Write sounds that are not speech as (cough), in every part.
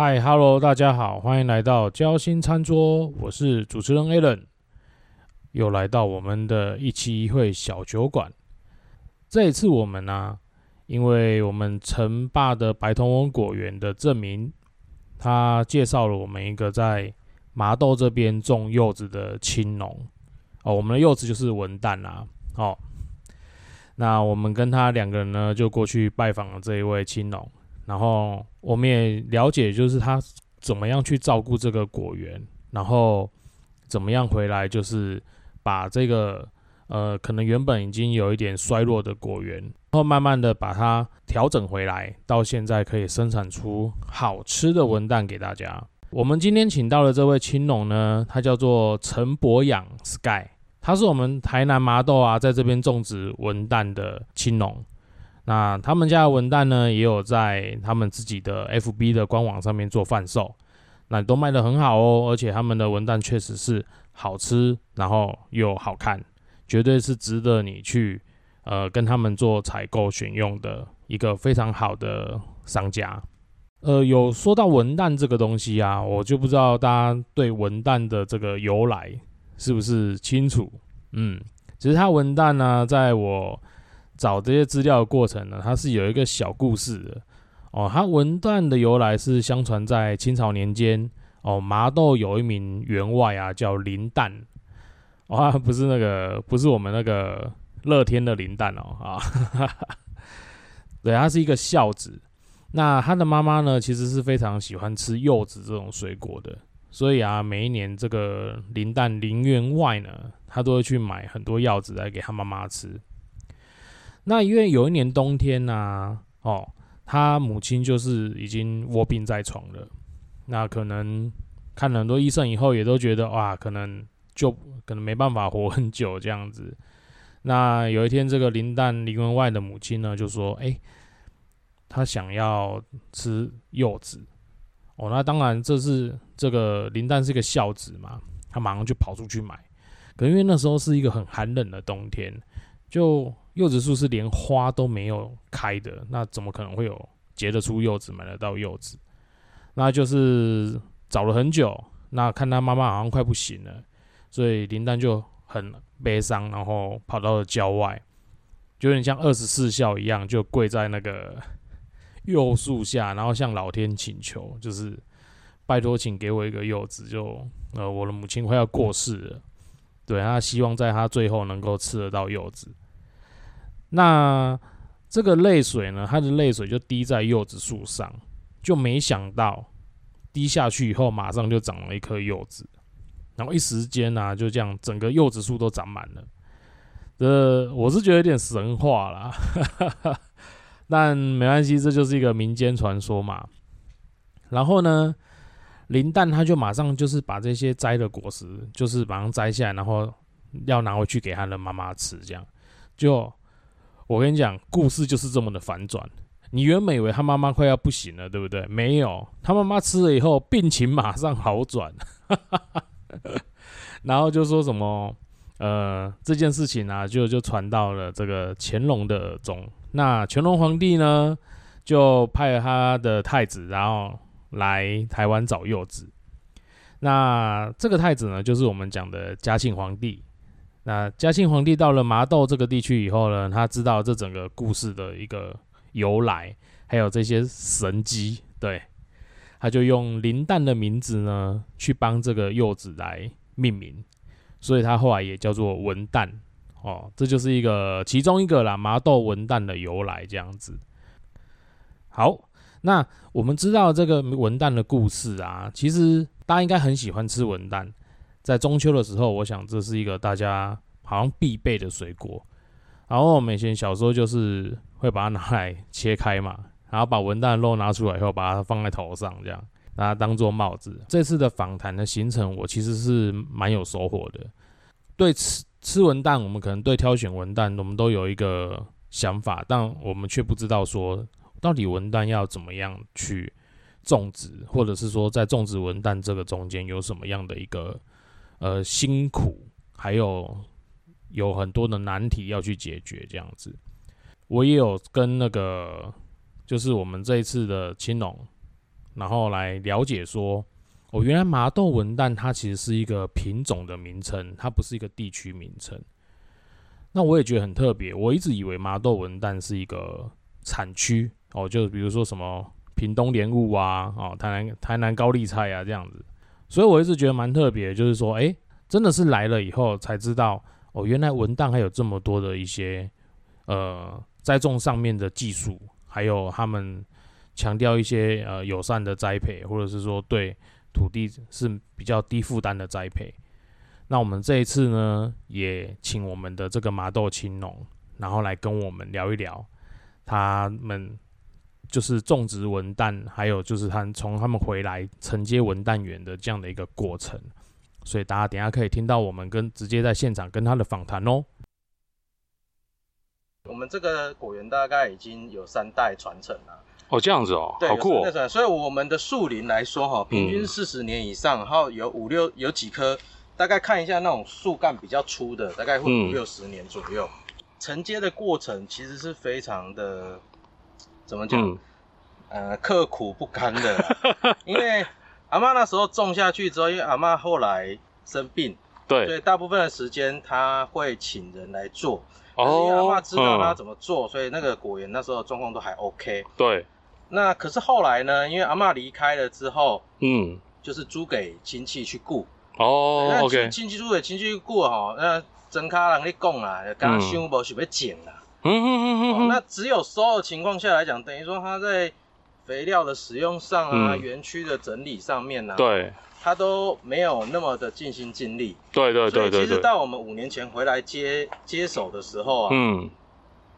嗨，Hello，大家好，欢迎来到交心餐桌，我是主持人 Allen，又来到我们的一期一会小酒馆。这一次我们呢，因为我们城霸的白铜翁果园的证明，他介绍了我们一个在麻豆这边种柚子的青农哦，我们的柚子就是文旦啦，哦，那我们跟他两个人呢，就过去拜访了这一位青农。然后我们也了解，就是他怎么样去照顾这个果园，然后怎么样回来，就是把这个呃，可能原本已经有一点衰落的果园，然后慢慢的把它调整回来，到现在可以生产出好吃的文旦给大家。我们今天请到的这位青农呢，他叫做陈博养 Sky，他是我们台南麻豆啊，在这边种植文旦的青农。那他们家的文旦呢，也有在他们自己的 FB 的官网上面做贩售，那都卖得很好哦。而且他们的文旦确实是好吃，然后又好看，绝对是值得你去呃跟他们做采购选用的一个非常好的商家。呃，有说到文旦这个东西啊，我就不知道大家对文旦的这个由来是不是清楚？嗯，其实它文旦呢，在我找这些资料的过程呢，它是有一个小故事的哦。它文段的由来是相传在清朝年间哦，麻豆有一名员外啊，叫林旦哦，不是那个，不是我们那个乐天的林旦哦啊，哈 (laughs) 哈对，他是一个孝子。那他的妈妈呢，其实是非常喜欢吃柚子这种水果的，所以啊，每一年这个林旦林员外呢，他都会去买很多柚子来给他妈妈吃。那因为有一年冬天呐，哦，他母亲就是已经卧病在床了。那可能看了很多医生以后，也都觉得哇，可能就可能没办法活很久这样子。那有一天，这个林旦林文外的母亲呢，就说：“哎，他想要吃柚子。”哦，那当然这是这个林旦是一个孝子嘛，他马上就跑出去买。可因为那时候是一个很寒冷的冬天，就。柚子树是连花都没有开的，那怎么可能会有结得出柚子、买得到柚子？那就是找了很久，那看他妈妈好像快不行了，所以林丹就很悲伤，然后跑到了郊外，就有点像二十四孝一样，就跪在那个柚树下，然后向老天请求，就是拜托，请给我一个柚子，就呃，我的母亲快要过世了，对他希望在他最后能够吃得到柚子。那这个泪水呢？他的泪水就滴在柚子树上，就没想到滴下去以后，马上就长了一颗柚子，然后一时间呢，就这样整个柚子树都长满了。这我是觉得有点神话啦，(laughs) 但没关系，这就是一个民间传说嘛。然后呢，林旦他就马上就是把这些摘的果实，就是马上摘下来，然后要拿回去给他的妈妈吃，这样就。我跟你讲，故事就是这么的反转。你原本以为他妈妈快要不行了，对不对？没有，他妈妈吃了以后，病情马上好转。然后就说什么，呃，这件事情啊，就就传到了这个乾隆的耳中。那乾隆皇帝呢，就派了他的太子，然后来台湾找柚子。那这个太子呢，就是我们讲的嘉庆皇帝。那嘉庆皇帝到了麻豆这个地区以后呢，他知道这整个故事的一个由来，还有这些神机，对，他就用林旦的名字呢去帮这个柚子来命名，所以他后来也叫做文旦哦，这就是一个其中一个啦，麻豆文旦的由来这样子。好，那我们知道这个文旦的故事啊，其实大家应该很喜欢吃文旦。在中秋的时候，我想这是一个大家好像必备的水果。然后我们以前小时候就是会把它拿来切开嘛，(laughs) 然后把文旦肉拿出来以后，把它放在头上，这样把它当做帽子。这次的访谈的行程，我其实是蛮有收获的。对吃吃文旦，我们可能对挑选文旦，我们都有一个想法，但我们却不知道说到底文旦要怎么样去种植，或者是说在种植文旦这个中间有什么样的一个。呃，辛苦，还有有很多的难题要去解决，这样子。我也有跟那个，就是我们这一次的青龙然后来了解说，哦，原来麻豆文旦它其实是一个品种的名称，它不是一个地区名称。那我也觉得很特别，我一直以为麻豆文旦是一个产区哦，就比如说什么屏东莲雾啊，哦，台南台南高丽菜啊这样子，所以我一直觉得蛮特别，就是说，哎，真的是来了以后才知道，哦，原来文旦还有这么多的一些呃栽种上面的技术，还有他们强调一些呃友善的栽培，或者是说对土地是比较低负担的栽培。那我们这一次呢，也请我们的这个麻豆青农，然后来跟我们聊一聊他们就是种植文旦，还有就是他从他们回来承接文旦园的这样的一个过程。所以大家等下可以听到我们跟直接在现场跟他的访谈哦。我们这个果园大概已经有三代传承了。哦，这样子哦，好酷哦。所以我们的树龄来说哈，平均四十年以上，然后有五六有几棵。大概看一下那种树干比较粗的，大概会五六十年左右。承接的过程其实是非常的，怎么讲？呃，刻苦不堪的。因为阿妈那时候种下去之后，因为阿妈后来生病，对，所以大部分的时间他会请人来做。哦。因为阿妈知道他怎么做，所以那个果园那时候状况都还 OK。对。那可是后来呢？因为阿妈离开了之后，嗯，就是租给亲戚去顾。哦，OK，亲戚租给亲戚过哈，那真卡人咧讲啊，刚刚想无想要剪啦。嗯嗯嗯嗯那只有收的情况下来讲，等于说他在肥料的使用上啊，园区的整理上面呢，对，他都没有那么的尽心尽力。对对对对。其实到我们五年前回来接接手的时候啊，嗯，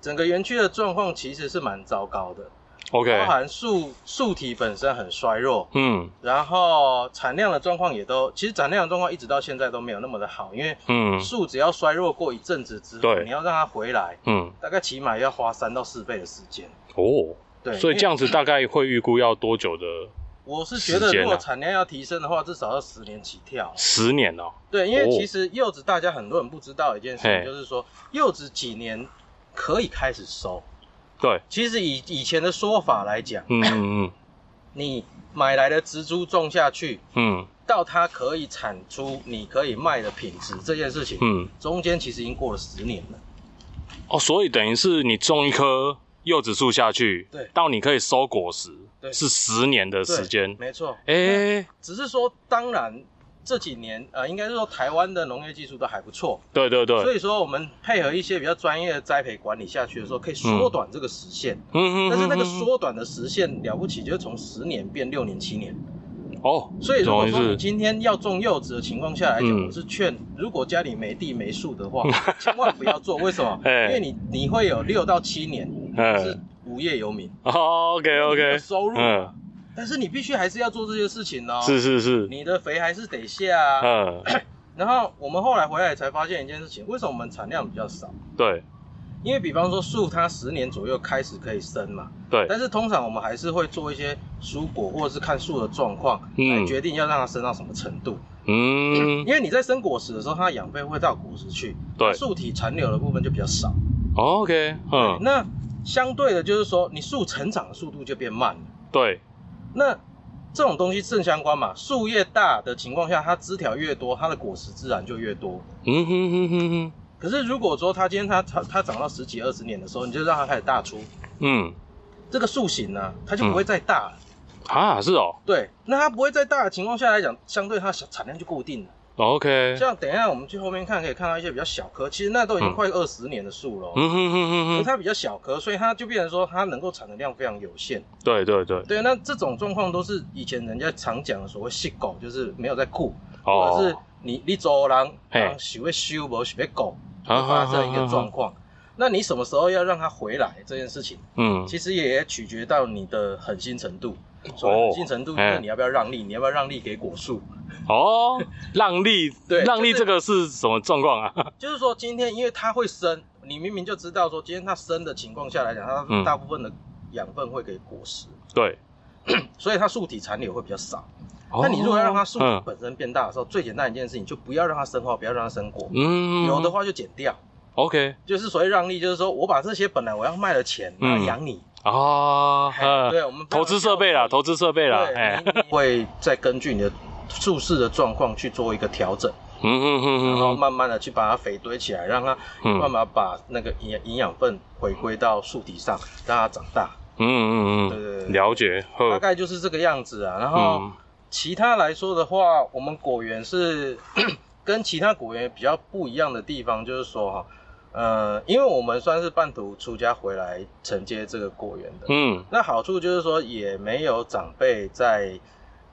整个园区的状况其实是蛮糟糕的。OK，包含树树体本身很衰弱，嗯，然后产量的状况也都，其实产量的状况一直到现在都没有那么的好，因为，嗯，树只要衰弱过一阵子之后，你要让它回来，嗯，大概起码要花三到四倍的时间。哦，对，所以这样子大概会预估要多久的？我是觉得如果产量要提升的话，至少要十年起跳。十年哦？对，因为其实柚子大家很多人不知道一件事情，就是说柚子几年可以开始收。对，其实以以前的说法来讲，嗯嗯嗯，你买来的植株种下去，嗯，到它可以产出你可以卖的品质这件事情，嗯，中间其实已经过了十年了。哦，所以等于是你种一棵柚子树下去，对，到你可以收果实，对，是十年的时间，没错。哎，只是说，当然。这几年，呃，应该是说台湾的农业技术都还不错。对对对。所以说，我们配合一些比较专业的栽培管理下去的时候，可以缩短这个时限。嗯嗯。但是那个缩短的时限了不起，就是从十年变六年、七年。哦。所以如果说你今天要种柚子的情况下来讲，我是劝，如果家里没地没树的话，(laughs) 千万不要做。为什么？(laughs) 因为你你会有六到七年是无业游民。OK OK。收入。但是你必须还是要做这些事情哦。是是是，你的肥还是得下。嗯。(coughs) 然后我们后来回来才发现一件事情，为什么我们产量比较少？对。因为比方说树它十年左右开始可以生嘛。对。但是通常我们还是会做一些蔬果，或者是看树的状况来决定要让它生到什么程度。嗯。(coughs) 因为你在生果实的时候，它的养分会到果实去。对。树体残留的部分就比较少。OK。嗯。那相对的，就是说你树成长的速度就变慢了。对。那这种东西正相关嘛？树越大的情况下，它枝条越多，它的果实自然就越多。嗯哼哼哼哼。可是如果说它今天它它它长到十几二十年的时候，你就让它开始大出，嗯，这个树形呢，它就不会再大了。啊，是哦。对，那它不会再大的情况下来讲，相对它小产量就固定了。OK，像等一下我们去后面看，可以看到一些比较小棵，其实那都已经快二十年的树了。嗯哼哼哼哼，它比较小棵，所以它就变成说它能够产的量非常有限。对对对，对，那这种状况都是以前人家常讲的所谓“细狗”，就是没有在顾，或者是你你走人，喜欢修不喜欢狗，发生一个状况。那你什么时候要让它回来这件事情，嗯，其实也取决到你的狠心程度。哦，新程度，那你要不要让利？你要不要让利给果树？哦，让利，(laughs) 对，让利这个是什么状况啊？(laughs) 就是说，今天因为它会生，你明明就知道说，今天它生的情况下来讲，它大部分的养分会给果实，对，(clears throat) 所以它树体残留会比较少。那你如果要让它树体本身变大的时候，最简单一件事情就不要让它生花，不要让它生果，嗯，有的话就剪掉。OK，就是所谓让利，就是说我把这些本来我要卖的钱来，养你，啊，对，我们投资设备啦，投资设备啦，哎，会再根据你的树势的状况去做一个调整，嗯嗯嗯，然后慢慢的去把它肥堆起来，让它慢慢把那个营营养分回归到树体上，让它长大。嗯嗯嗯，对对对，了解，大概就是这个样子啊。然后其他来说的话，我们果园是 (coughs) 跟其他果园比较不一样的地方，就是说哈。呃，因为我们算是半途出家回来承接这个果园的，嗯，那好处就是说也没有长辈在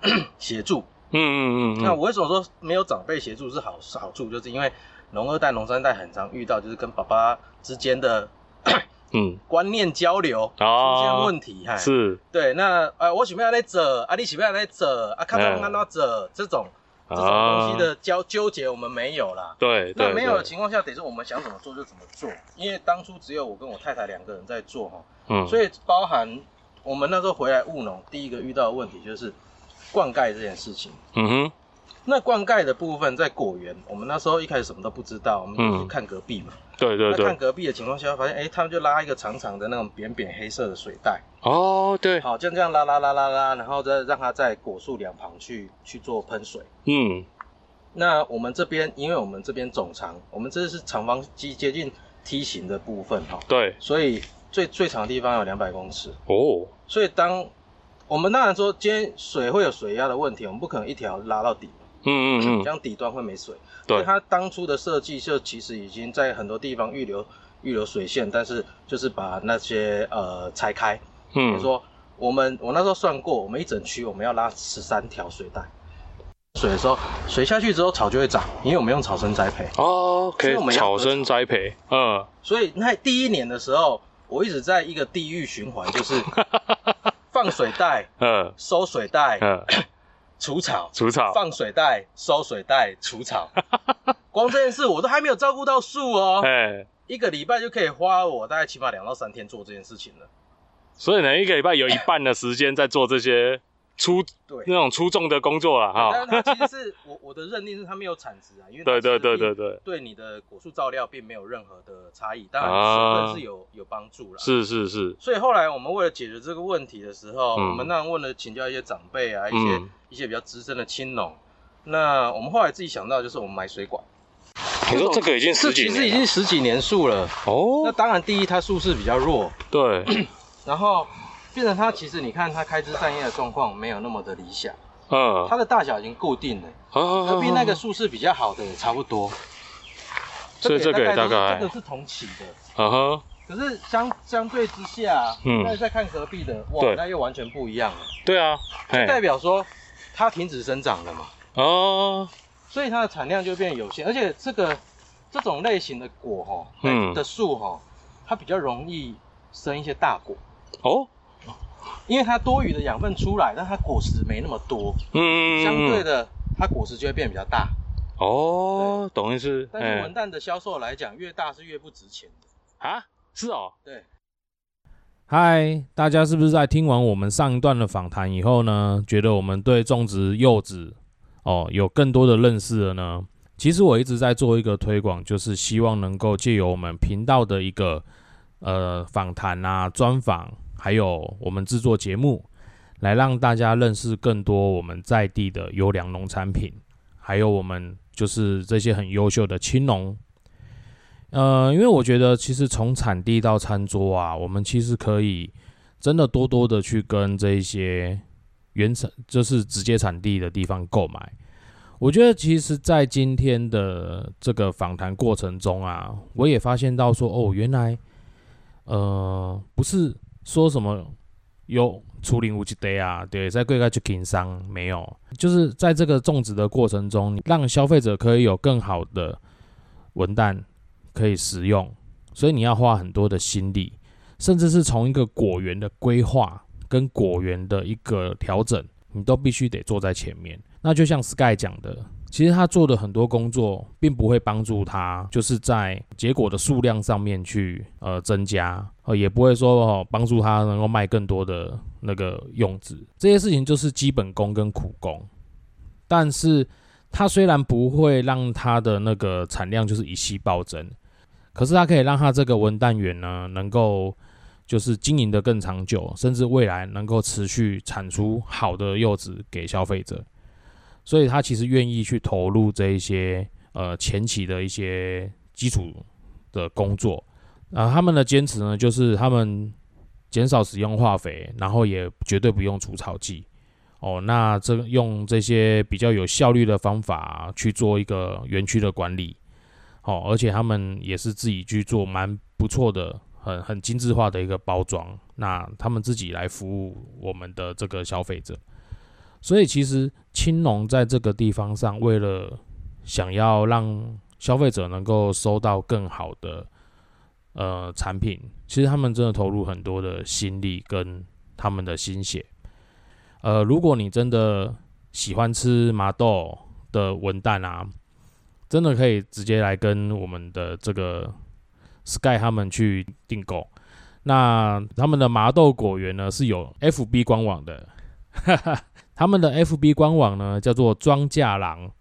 (coughs) 协助，嗯嗯嗯。那我为什么说没有长辈协助是好好处？就是因为农二代、农三代很常遇到，就是跟爸爸之间的 (coughs) 嗯观念交流出现问题，哈，是，对，那呃，我喜不要来走，啊，你喜不要来走，啊，看到看到走这种。这种东西的交纠结我们没有啦。对，那没有的情况下，得是我们想怎么做就怎么做。因为当初只有我跟我太太两个人在做哈，嗯，所以包含我们那时候回来务农，第一个遇到的问题就是灌溉这件事情。嗯哼，那灌溉的部分在果园，我们那时候一开始什么都不知道，我们就去看隔壁嘛。对对对。看隔壁的情况下，发现哎，他们就拉一个长长的那种扁扁黑色的水带。哦，对。好，就这样拉拉拉拉拉，然后再让它在果树两旁去去做喷水。嗯。那我们这边，因为我们这边总长，我们这是长方接接近梯形的部分哈。对。所以最最长的地方有两百公尺。哦。所以当我们当然说今天水会有水压的问题，我们不可能一条拉到底。嗯嗯嗯。这样底端会没水。对。它当初的设计就其实已经在很多地方预留预留水线，但是就是把那些呃拆开。嗯。比如说我们我那时候算过，我们一整区我们要拉十三条水带。水的时候，水下去之后草就会长，因为我们用草生栽培哦，可以草生栽培，嗯，所以那第一年的时候，我一直在一个地狱循环，就是 (laughs) 放水袋，嗯，收水袋，嗯，(laughs) 除草，除草，放水袋，收水袋，除草，(laughs) 光这件事我都还没有照顾到树哦，哎，一个礼拜就可以花我大概起码两到三天做这件事情了，所以呢，一个礼拜有一半的时间在做这些。(laughs) 出对。那种出众的工作了哈，但是它其实是我我的认定是它没有产值啊，因为对对对对对，对你的果树照料并没有任何的差异，当然水分是有有帮助了，是是是。所以后来我们为了解决这个问题的时候，我们当然问了请教一些长辈啊，一些一些比较资深的青农，那我们后来自己想到就是我们买水管。你说这个已经十几年，其实已经十几年树了。哦。那当然第一它树势比较弱，对，(clears throat) 然后。变成它其实你看它开枝散叶的状况没有那么的理想，嗯，它的大小已经固定了，隔壁那个树势比较好的，也差不多，所以这个大概这个是同期的，啊哈，可是相相对之下，嗯，那再看隔壁的，哇，那又完全不一样了，对啊，就代表说它停止生长了嘛，哦，所以它的产量就变有限，而且这个这种类型的果哈，嗯，的树哈，它比较容易生一些大果，哦。因为它多余的养分出来，但它果实没那么多，嗯，相对的，它果实就会变比较大。哦，懂意思。但是文旦的销售来讲，越大是越不值钱的啊？是哦。对。嗨，大家是不是在听完我们上一段的访谈以后呢，觉得我们对种植柚子哦有更多的认识了呢？其实我一直在做一个推广，就是希望能够借由我们频道的一个呃访谈啊专访。还有我们制作节目，来让大家认识更多我们在地的优良农产品，还有我们就是这些很优秀的青农。呃，因为我觉得其实从产地到餐桌啊，我们其实可以真的多多的去跟这些原产，就是直接产地的地方购买。我觉得其实，在今天的这个访谈过程中啊，我也发现到说，哦，原来，呃，不是。说什么有出林无极 day 啊？对，在贵盖去经商没有？就是在这个种植的过程中，让消费者可以有更好的文旦可以食用，所以你要花很多的心力，甚至是从一个果园的规划跟果园的一个调整，你都必须得坐在前面。那就像 Sky 讲的。其实他做的很多工作，并不会帮助他，就是在结果的数量上面去呃增加，呃也不会说哦帮助他能够卖更多的那个用纸，这些事情就是基本功跟苦功。但是它虽然不会让它的那个产量就是一夕暴增，可是它可以让它这个文旦园呢能够就是经营的更长久，甚至未来能够持续产出好的柚子给消费者。所以他其实愿意去投入这一些呃前期的一些基础的工作。啊，他们的坚持呢，就是他们减少使用化肥，然后也绝对不用除草剂。哦，那这用这些比较有效率的方法去做一个园区的管理。哦，而且他们也是自己去做蛮不错的、很很精致化的一个包装。那他们自己来服务我们的这个消费者。所以其实青农在这个地方上，为了想要让消费者能够收到更好的呃产品，其实他们真的投入很多的心力跟他们的心血。呃，如果你真的喜欢吃麻豆的文旦啊。真的可以直接来跟我们的这个 Sky 他们去订购。那他们的麻豆果园呢是有 FB 官网的，(laughs) 他们的 FB 官网呢叫做庄稼郎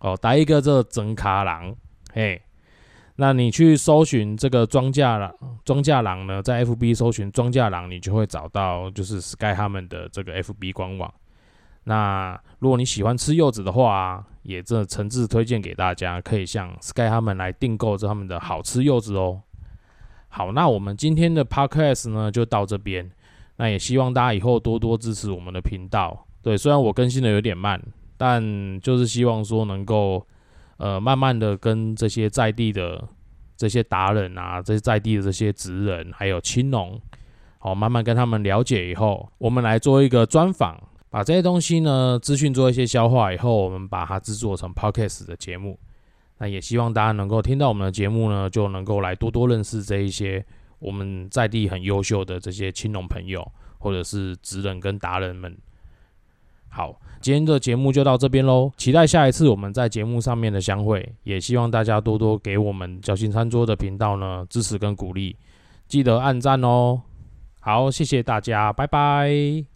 哦，打一个这整卡郎，嘿，那你去搜寻这个庄稼郎，庄稼郎呢在 FB 搜寻庄稼郎，你就会找到就是 Sky 他们的这个 FB 官网。那如果你喜欢吃柚子的话，也这诚挚推荐给大家，可以向 Sky 他们来订购这他们的好吃柚子哦。好，那我们今天的 Podcast 呢就到这边。那也希望大家以后多多支持我们的频道。对，虽然我更新的有点慢，但就是希望说能够呃慢慢的跟这些在地的这些达人啊，这些在地的这些职人，还有青农，好慢慢跟他们了解以后，我们来做一个专访。把这些东西呢，资讯做一些消化以后，我们把它制作成 podcast 的节目。那也希望大家能够听到我们的节目呢，就能够来多多认识这一些我们在地很优秀的这些青农朋友，或者是职人跟达人们。好，今天的节目就到这边喽，期待下一次我们在节目上面的相会。也希望大家多多给我们交心餐桌的频道呢支持跟鼓励，记得按赞哦。好，谢谢大家，拜拜。